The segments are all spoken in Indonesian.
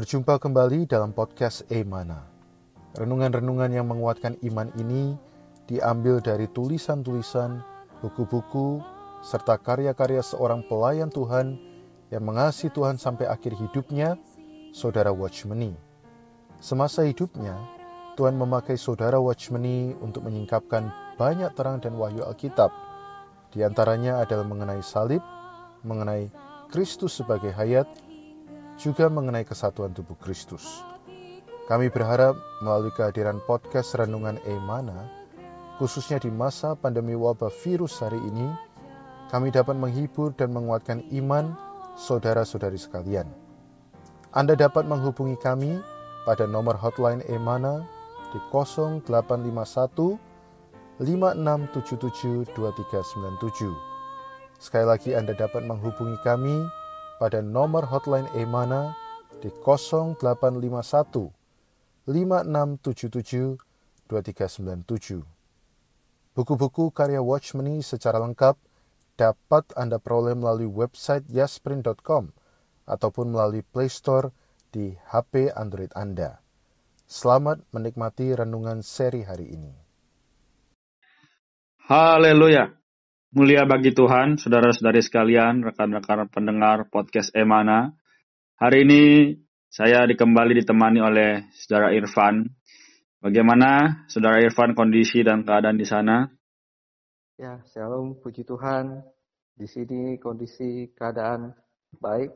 Berjumpa kembali dalam podcast Emana. Renungan-renungan yang menguatkan iman ini diambil dari tulisan-tulisan, buku-buku, serta karya-karya seorang pelayan Tuhan yang mengasihi Tuhan sampai akhir hidupnya, Saudara Watchmeni. Semasa hidupnya, Tuhan memakai Saudara Watchmeni untuk menyingkapkan banyak terang dan wahyu Alkitab. Di antaranya adalah mengenai salib, mengenai Kristus sebagai hayat, juga mengenai kesatuan tubuh Kristus. Kami berharap melalui kehadiran podcast Renungan Emana, khususnya di masa pandemi wabah virus hari ini, kami dapat menghibur dan menguatkan iman saudara-saudari sekalian. Anda dapat menghubungi kami pada nomor hotline Emana di 0851 5677 2397. Sekali lagi Anda dapat menghubungi kami pada nomor hotline Emana di 0851 5677 2397. Buku-buku karya Watchmeni secara lengkap dapat Anda peroleh melalui website yasprint.com ataupun melalui Play Store di HP Android Anda. Selamat menikmati renungan seri hari ini. Haleluya. Mulia bagi Tuhan, saudara-saudari sekalian, rekan-rekan pendengar podcast Emana. Hari ini saya dikembali ditemani oleh saudara Irfan. Bagaimana saudara Irfan kondisi dan keadaan di sana? Ya, shalom, puji Tuhan. Di sini kondisi keadaan baik.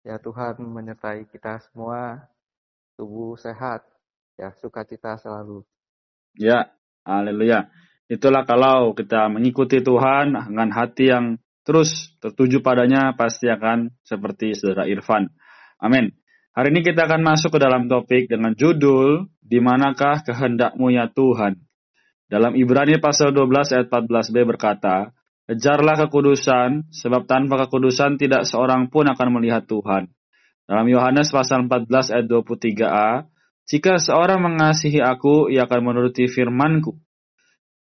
Ya, Tuhan menyertai kita semua. Tubuh sehat. Ya, sukacita selalu. Ya, haleluya. Itulah kalau kita mengikuti Tuhan dengan hati yang terus tertuju padanya pasti akan seperti saudara Irfan. Amin. Hari ini kita akan masuk ke dalam topik dengan judul Di manakah kehendakmu ya Tuhan? Dalam Ibrani pasal 12 ayat 14b berkata, Kejarlah kekudusan, sebab tanpa kekudusan tidak seorang pun akan melihat Tuhan. Dalam Yohanes pasal 14 ayat 23a, Jika seorang mengasihi aku, ia akan menuruti firmanku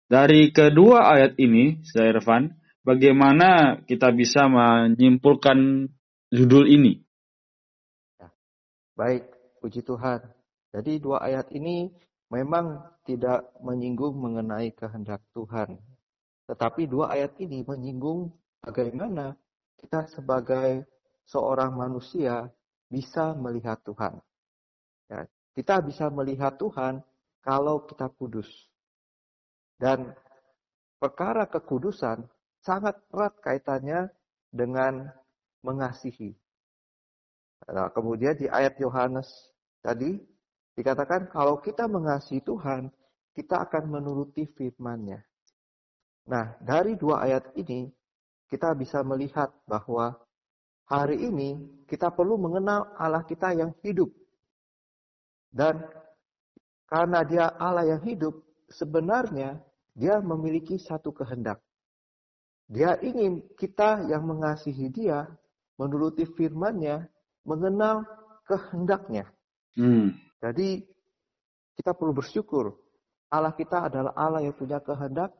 dari kedua ayat ini, saya Irfan, bagaimana kita bisa menyimpulkan judul ini? Ya. Baik, puji Tuhan. Jadi dua ayat ini memang tidak menyinggung mengenai kehendak Tuhan. Tetapi dua ayat ini menyinggung bagaimana kita sebagai seorang manusia bisa melihat Tuhan. Ya, kita bisa melihat Tuhan kalau kita kudus. Dan perkara kekudusan sangat erat kaitannya dengan mengasihi. Nah, kemudian di ayat Yohanes tadi dikatakan kalau kita mengasihi Tuhan, kita akan menuruti firman-Nya. Nah, dari dua ayat ini kita bisa melihat bahwa hari ini kita perlu mengenal Allah kita yang hidup. Dan karena dia Allah yang hidup, sebenarnya dia memiliki satu kehendak. Dia ingin kita yang mengasihi dia, menuruti firman-Nya, mengenal kehendaknya. Hmm. Jadi kita perlu bersyukur. Allah kita adalah Allah yang punya kehendak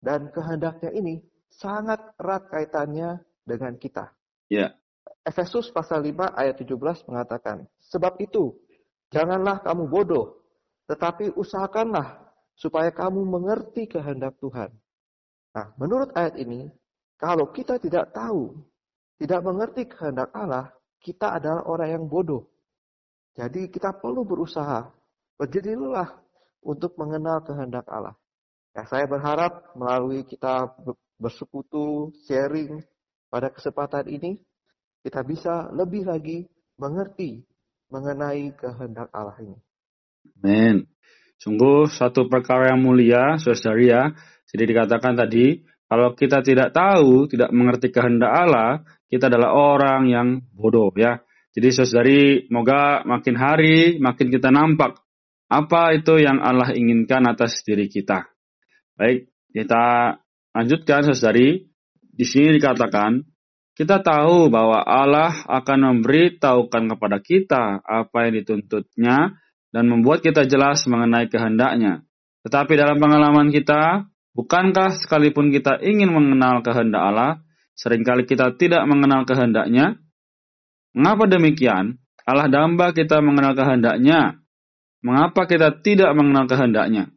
dan kehendaknya ini sangat erat kaitannya dengan kita. Ya. Yeah. Efesus pasal 5 ayat 17 mengatakan, Sebab itu, janganlah kamu bodoh, tetapi usahakanlah supaya kamu mengerti kehendak Tuhan. Nah, menurut ayat ini, kalau kita tidak tahu, tidak mengerti kehendak Allah, kita adalah orang yang bodoh. Jadi kita perlu berusaha, berjadi lelah untuk mengenal kehendak Allah. Ya, saya berharap melalui kita bersekutu, sharing pada kesempatan ini, kita bisa lebih lagi mengerti mengenai kehendak Allah ini. Amin. Sungguh satu perkara yang mulia, saudari ya. Jadi dikatakan tadi, kalau kita tidak tahu, tidak mengerti kehendak Allah, kita adalah orang yang bodoh ya. Jadi saudari, moga makin hari makin kita nampak apa itu yang Allah inginkan atas diri kita. Baik, kita lanjutkan saudari. Di sini dikatakan, kita tahu bahwa Allah akan memberitahukan kepada kita apa yang dituntutnya dan membuat kita jelas mengenai kehendaknya. Tetapi dalam pengalaman kita, bukankah sekalipun kita ingin mengenal kehendak Allah, sering kali kita tidak mengenal kehendaknya? Mengapa demikian? Allah damba kita mengenal kehendaknya. Mengapa kita tidak mengenal kehendaknya?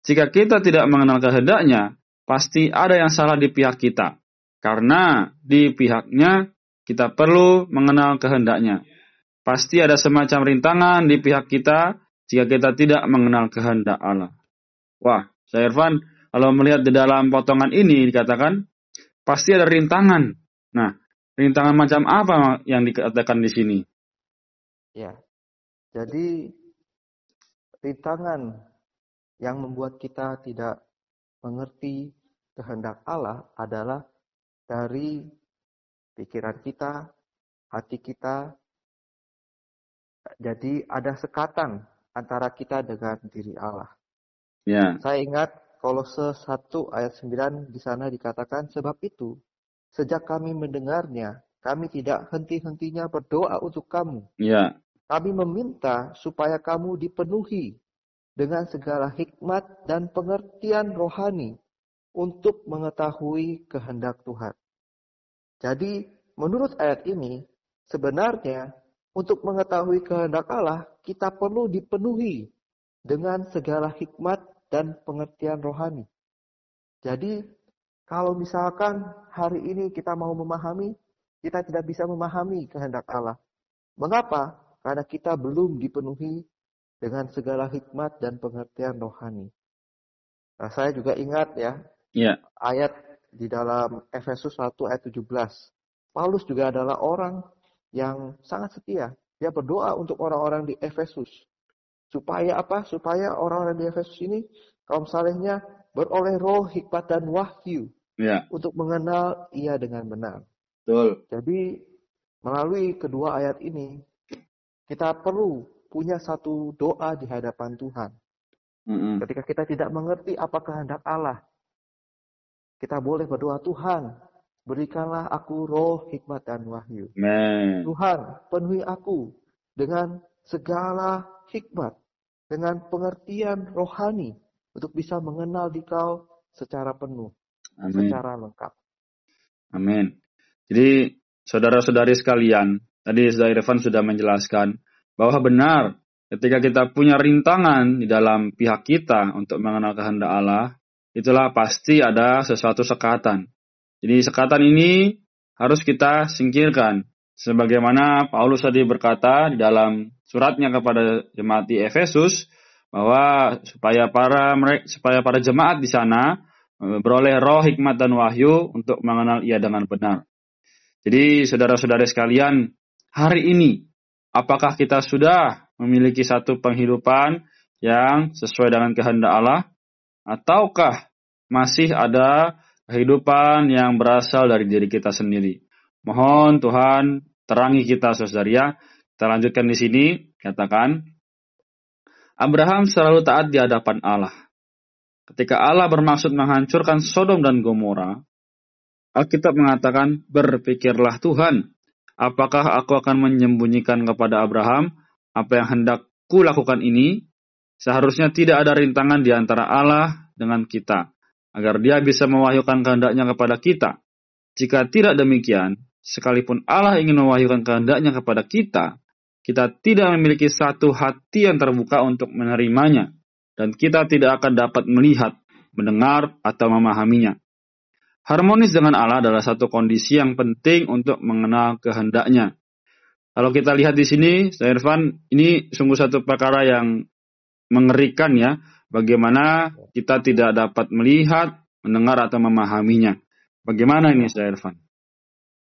Jika kita tidak mengenal kehendaknya, pasti ada yang salah di pihak kita. Karena di pihaknya kita perlu mengenal kehendaknya. Pasti ada semacam rintangan di pihak kita jika kita tidak mengenal kehendak Allah. Wah, saya Irfan, kalau melihat di dalam potongan ini dikatakan pasti ada rintangan. Nah, rintangan macam apa yang dikatakan di sini? Ya. Jadi rintangan yang membuat kita tidak mengerti kehendak Allah adalah dari pikiran kita, hati kita. Jadi ada sekatan antara kita dengan diri Allah. Ya. Saya ingat Kolose 1 ayat 9 di sana dikatakan sebab itu sejak kami mendengarnya kami tidak henti-hentinya berdoa untuk kamu. Ya. Kami meminta supaya kamu dipenuhi dengan segala hikmat dan pengertian rohani untuk mengetahui kehendak Tuhan. Jadi, menurut ayat ini, sebenarnya untuk mengetahui kehendak Allah, kita perlu dipenuhi dengan segala hikmat dan pengertian rohani. Jadi, kalau misalkan hari ini kita mau memahami, kita tidak bisa memahami kehendak Allah. Mengapa? Karena kita belum dipenuhi dengan segala hikmat dan pengertian rohani. Nah, saya juga ingat ya, ya. ayat di dalam Efesus 1 ayat 17. Paulus juga adalah orang yang sangat setia. Dia berdoa untuk orang-orang di Efesus. Supaya apa? Supaya orang-orang di Efesus ini, kaum salehnya, beroleh roh, hikmat, dan wahyu. Ya. Untuk mengenal ia dengan benar. Betul. Jadi, melalui kedua ayat ini, kita perlu punya satu doa di hadapan Tuhan. Mm-hmm. Ketika kita tidak mengerti apa kehendak Allah, kita boleh berdoa Tuhan, berikanlah aku roh, hikmat, dan wahyu. Man. Tuhan, penuhi aku dengan segala hikmat, dengan pengertian rohani untuk bisa mengenal Dikau secara penuh, Amin. secara lengkap. Amin. Jadi saudara-saudari sekalian, tadi Saudara Irfan sudah menjelaskan bahwa benar ketika kita punya rintangan di dalam pihak kita untuk mengenal kehendak Allah, itulah pasti ada sesuatu sekatan. Jadi sekatan ini harus kita singkirkan. Sebagaimana Paulus tadi berkata di dalam suratnya kepada jemaat di Efesus bahwa supaya para supaya para jemaat di sana e, beroleh roh hikmat dan wahyu untuk mengenal ia dengan benar. Jadi saudara-saudara sekalian, hari ini Apakah kita sudah memiliki satu penghidupan yang sesuai dengan kehendak Allah? Ataukah masih ada kehidupan yang berasal dari diri kita sendiri? Mohon Tuhan terangi kita saudara. Kita lanjutkan di sini, katakan, Abraham selalu taat di hadapan Allah. Ketika Allah bermaksud menghancurkan Sodom dan Gomora, Alkitab mengatakan, berpikirlah Tuhan, Apakah aku akan menyembunyikan kepada Abraham apa yang hendak lakukan ini? Seharusnya tidak ada rintangan di antara Allah dengan kita, agar dia bisa mewahyukan kehendaknya kepada kita. Jika tidak demikian, sekalipun Allah ingin mewahyukan kehendaknya kepada kita, kita tidak memiliki satu hati yang terbuka untuk menerimanya, dan kita tidak akan dapat melihat, mendengar, atau memahaminya. Harmonis dengan Allah adalah satu kondisi yang penting untuk mengenal kehendaknya. Kalau kita lihat di sini, Irfan, ini sungguh satu perkara yang mengerikan ya, bagaimana kita tidak dapat melihat, mendengar atau memahaminya. Bagaimana ini, saya Irfan?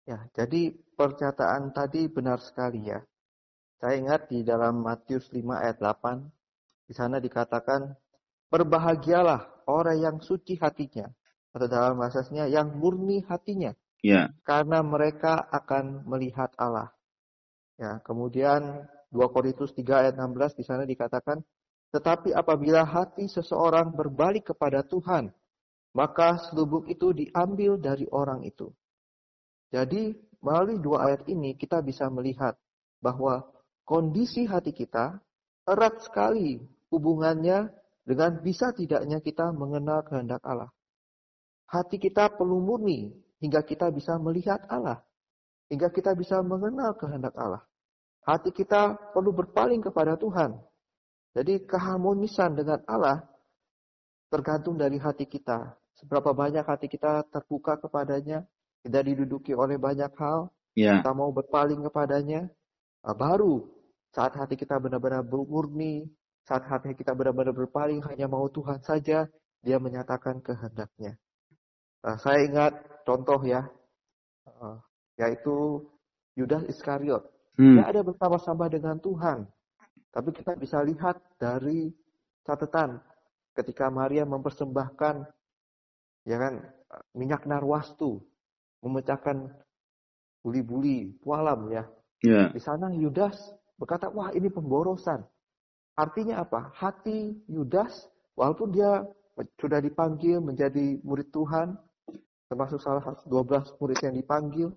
Ya, jadi pernyataan tadi benar sekali ya. Saya ingat di dalam Matius 5 ayat 8, di sana dikatakan, Berbahagialah orang yang suci hatinya, atau dalam bahasanya yang murni hatinya. Ya. Karena mereka akan melihat Allah. Ya, kemudian 2 Korintus 3 ayat 16 di sana dikatakan, tetapi apabila hati seseorang berbalik kepada Tuhan, maka selubung itu diambil dari orang itu. Jadi, melalui dua ayat ini kita bisa melihat bahwa kondisi hati kita erat sekali hubungannya dengan bisa tidaknya kita mengenal kehendak Allah. Hati kita perlu murni hingga kita bisa melihat Allah. Hingga kita bisa mengenal kehendak Allah. hati kita perlu berpaling kepada Tuhan. Jadi keharmonisan dengan Allah tergantung dari hati kita. Seberapa banyak hati kita terbuka kepadanya, tidak diduduki oleh banyak hal, Ya. kita mau berpaling kepadanya, ah, baru saat hati kita benar-benar murni, saat hati kita benar-benar berpaling hanya mau Tuhan saja, dia menyatakan kehendaknya. Nah, saya ingat contoh ya, uh, yaitu Yudas Iskariot. Hmm. Dia ada bersama-sama dengan Tuhan. Tapi kita bisa lihat dari catatan ketika Maria mempersembahkan ya kan minyak narwastu, memecahkan buli-buli pualam ya. Ya. Di sana Yudas berkata, "Wah, ini pemborosan." Artinya apa? Hati Yudas walaupun dia sudah dipanggil menjadi murid Tuhan, termasuk salah satu 12 murid yang dipanggil,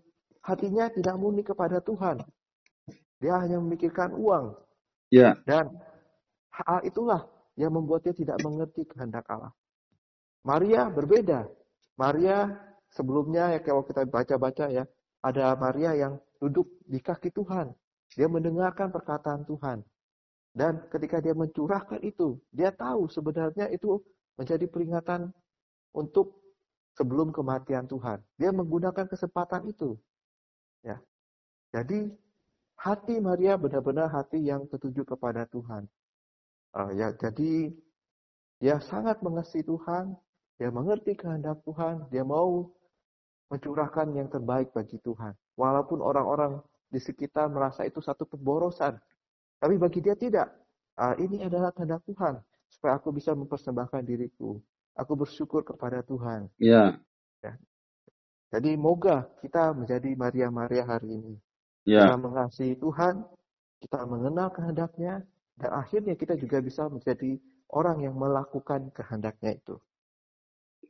hatinya tidak murni kepada Tuhan. Dia hanya memikirkan uang. Ya. Dan hal itulah yang membuat dia tidak mengerti kehendak Allah. Maria berbeda. Maria sebelumnya ya kalau kita baca-baca ya, ada Maria yang duduk di kaki Tuhan. Dia mendengarkan perkataan Tuhan. Dan ketika dia mencurahkan itu, dia tahu sebenarnya itu menjadi peringatan untuk sebelum kematian Tuhan. Dia menggunakan kesempatan itu. Ya. Jadi hati Maria benar-benar hati yang tertuju kepada Tuhan. Uh, ya, jadi dia sangat mengasihi Tuhan, dia mengerti kehendak Tuhan, dia mau mencurahkan yang terbaik bagi Tuhan. Walaupun orang-orang di sekitar merasa itu satu pemborosan, tapi bagi dia tidak. Uh, ini adalah kehendak Tuhan supaya aku bisa mempersembahkan diriku. Aku bersyukur kepada Tuhan. Ya. ya. Jadi moga kita menjadi Maria-Maria hari ini. Ya. Kita mengasihi Tuhan, kita mengenal kehendaknya, dan akhirnya kita juga bisa menjadi orang yang melakukan kehendaknya itu.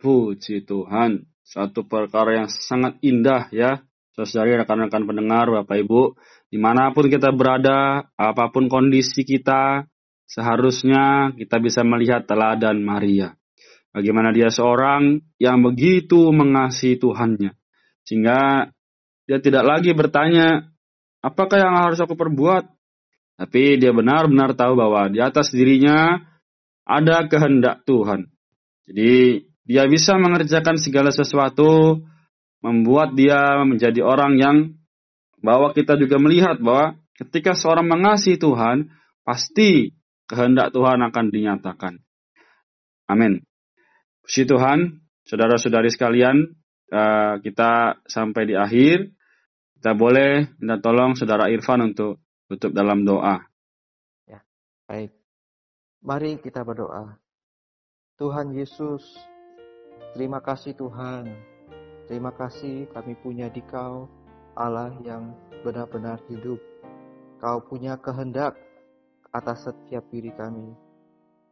Puji Tuhan. Satu perkara yang sangat indah ya. Saudari rekan-rekan pendengar, Bapak Ibu. Di mana pun kita berada, apa pun kondisi kita, seharusnya kita bisa melihat teladan Maria. Bagaimana dia seorang yang begitu mengasihi Tuhannya. Sehingga dia tidak lagi bertanya, apakah yang harus aku perbuat? Tapi dia benar-benar tahu bahwa di atas dirinya ada kehendak Tuhan. Jadi dia bisa mengerjakan segala sesuatu, membuat dia menjadi orang yang bahwa kita juga melihat bahwa ketika seorang mengasihi Tuhan, pasti kehendak Tuhan akan dinyatakan. Amin. Puji Tuhan, saudara-saudari sekalian, eh, kita sampai di akhir. Kita boleh minta tolong saudara Irfan untuk tutup dalam doa. Ya, baik. Mari kita berdoa. Tuhan Yesus, terima kasih Tuhan. Terima kasih kami punya di Kau, Allah yang benar-benar hidup. Kau punya kehendak atas setiap diri kami.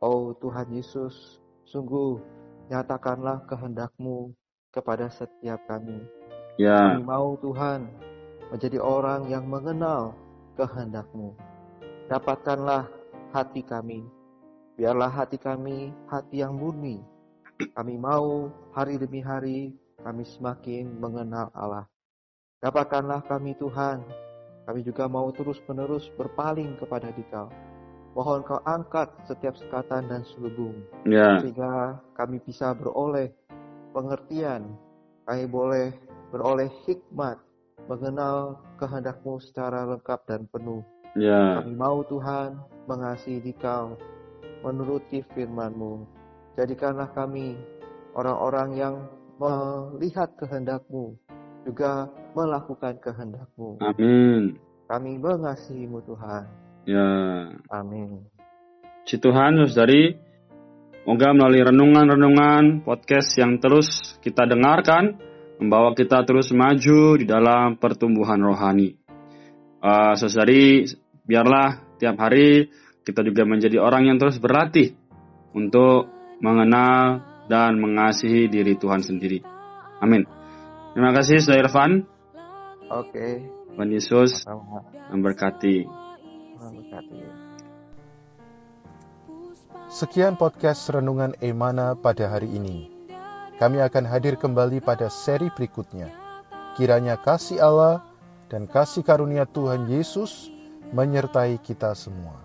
Oh Tuhan Yesus, sungguh nyatakanlah kehendakmu kepada setiap kami. Ya, Kami mau Tuhan menjadi orang yang mengenal kehendakmu. Dapatkanlah hati kami. Biarlah hati kami hati yang murni. Kami mau hari demi hari kami semakin mengenal Allah. Dapatkanlah kami Tuhan. Kami juga mau terus-menerus berpaling kepada Dikau. Mohon kau angkat setiap sekatan dan selubung. ya, Sehingga kami bisa beroleh pengertian. Kami boleh beroleh hikmat. Mengenal kehendakmu secara lengkap dan penuh. ya, Kami mau Tuhan mengasihi Dikau, menuruti firman-Mu. Jadikanlah kami orang-orang yang melihat kehendak-Mu, juga melakukan kehendak-Mu. amin. Kami mengasihi-Mu Tuhan. Ya, Amin. Puji Tuhan, saudari. Moga melalui renungan-renungan podcast yang terus kita dengarkan, membawa kita terus maju di dalam pertumbuhan rohani. Uh, saudari, biarlah tiap hari kita juga menjadi orang yang terus berlatih untuk mengenal dan mengasihi diri Tuhan sendiri. Amin. Terima kasih, Saudara Irfan. Oke. Tuhan Yesus memberkati. Sekian podcast Renungan Emana pada hari ini. Kami akan hadir kembali pada seri berikutnya. Kiranya kasih Allah dan kasih karunia Tuhan Yesus menyertai kita semua.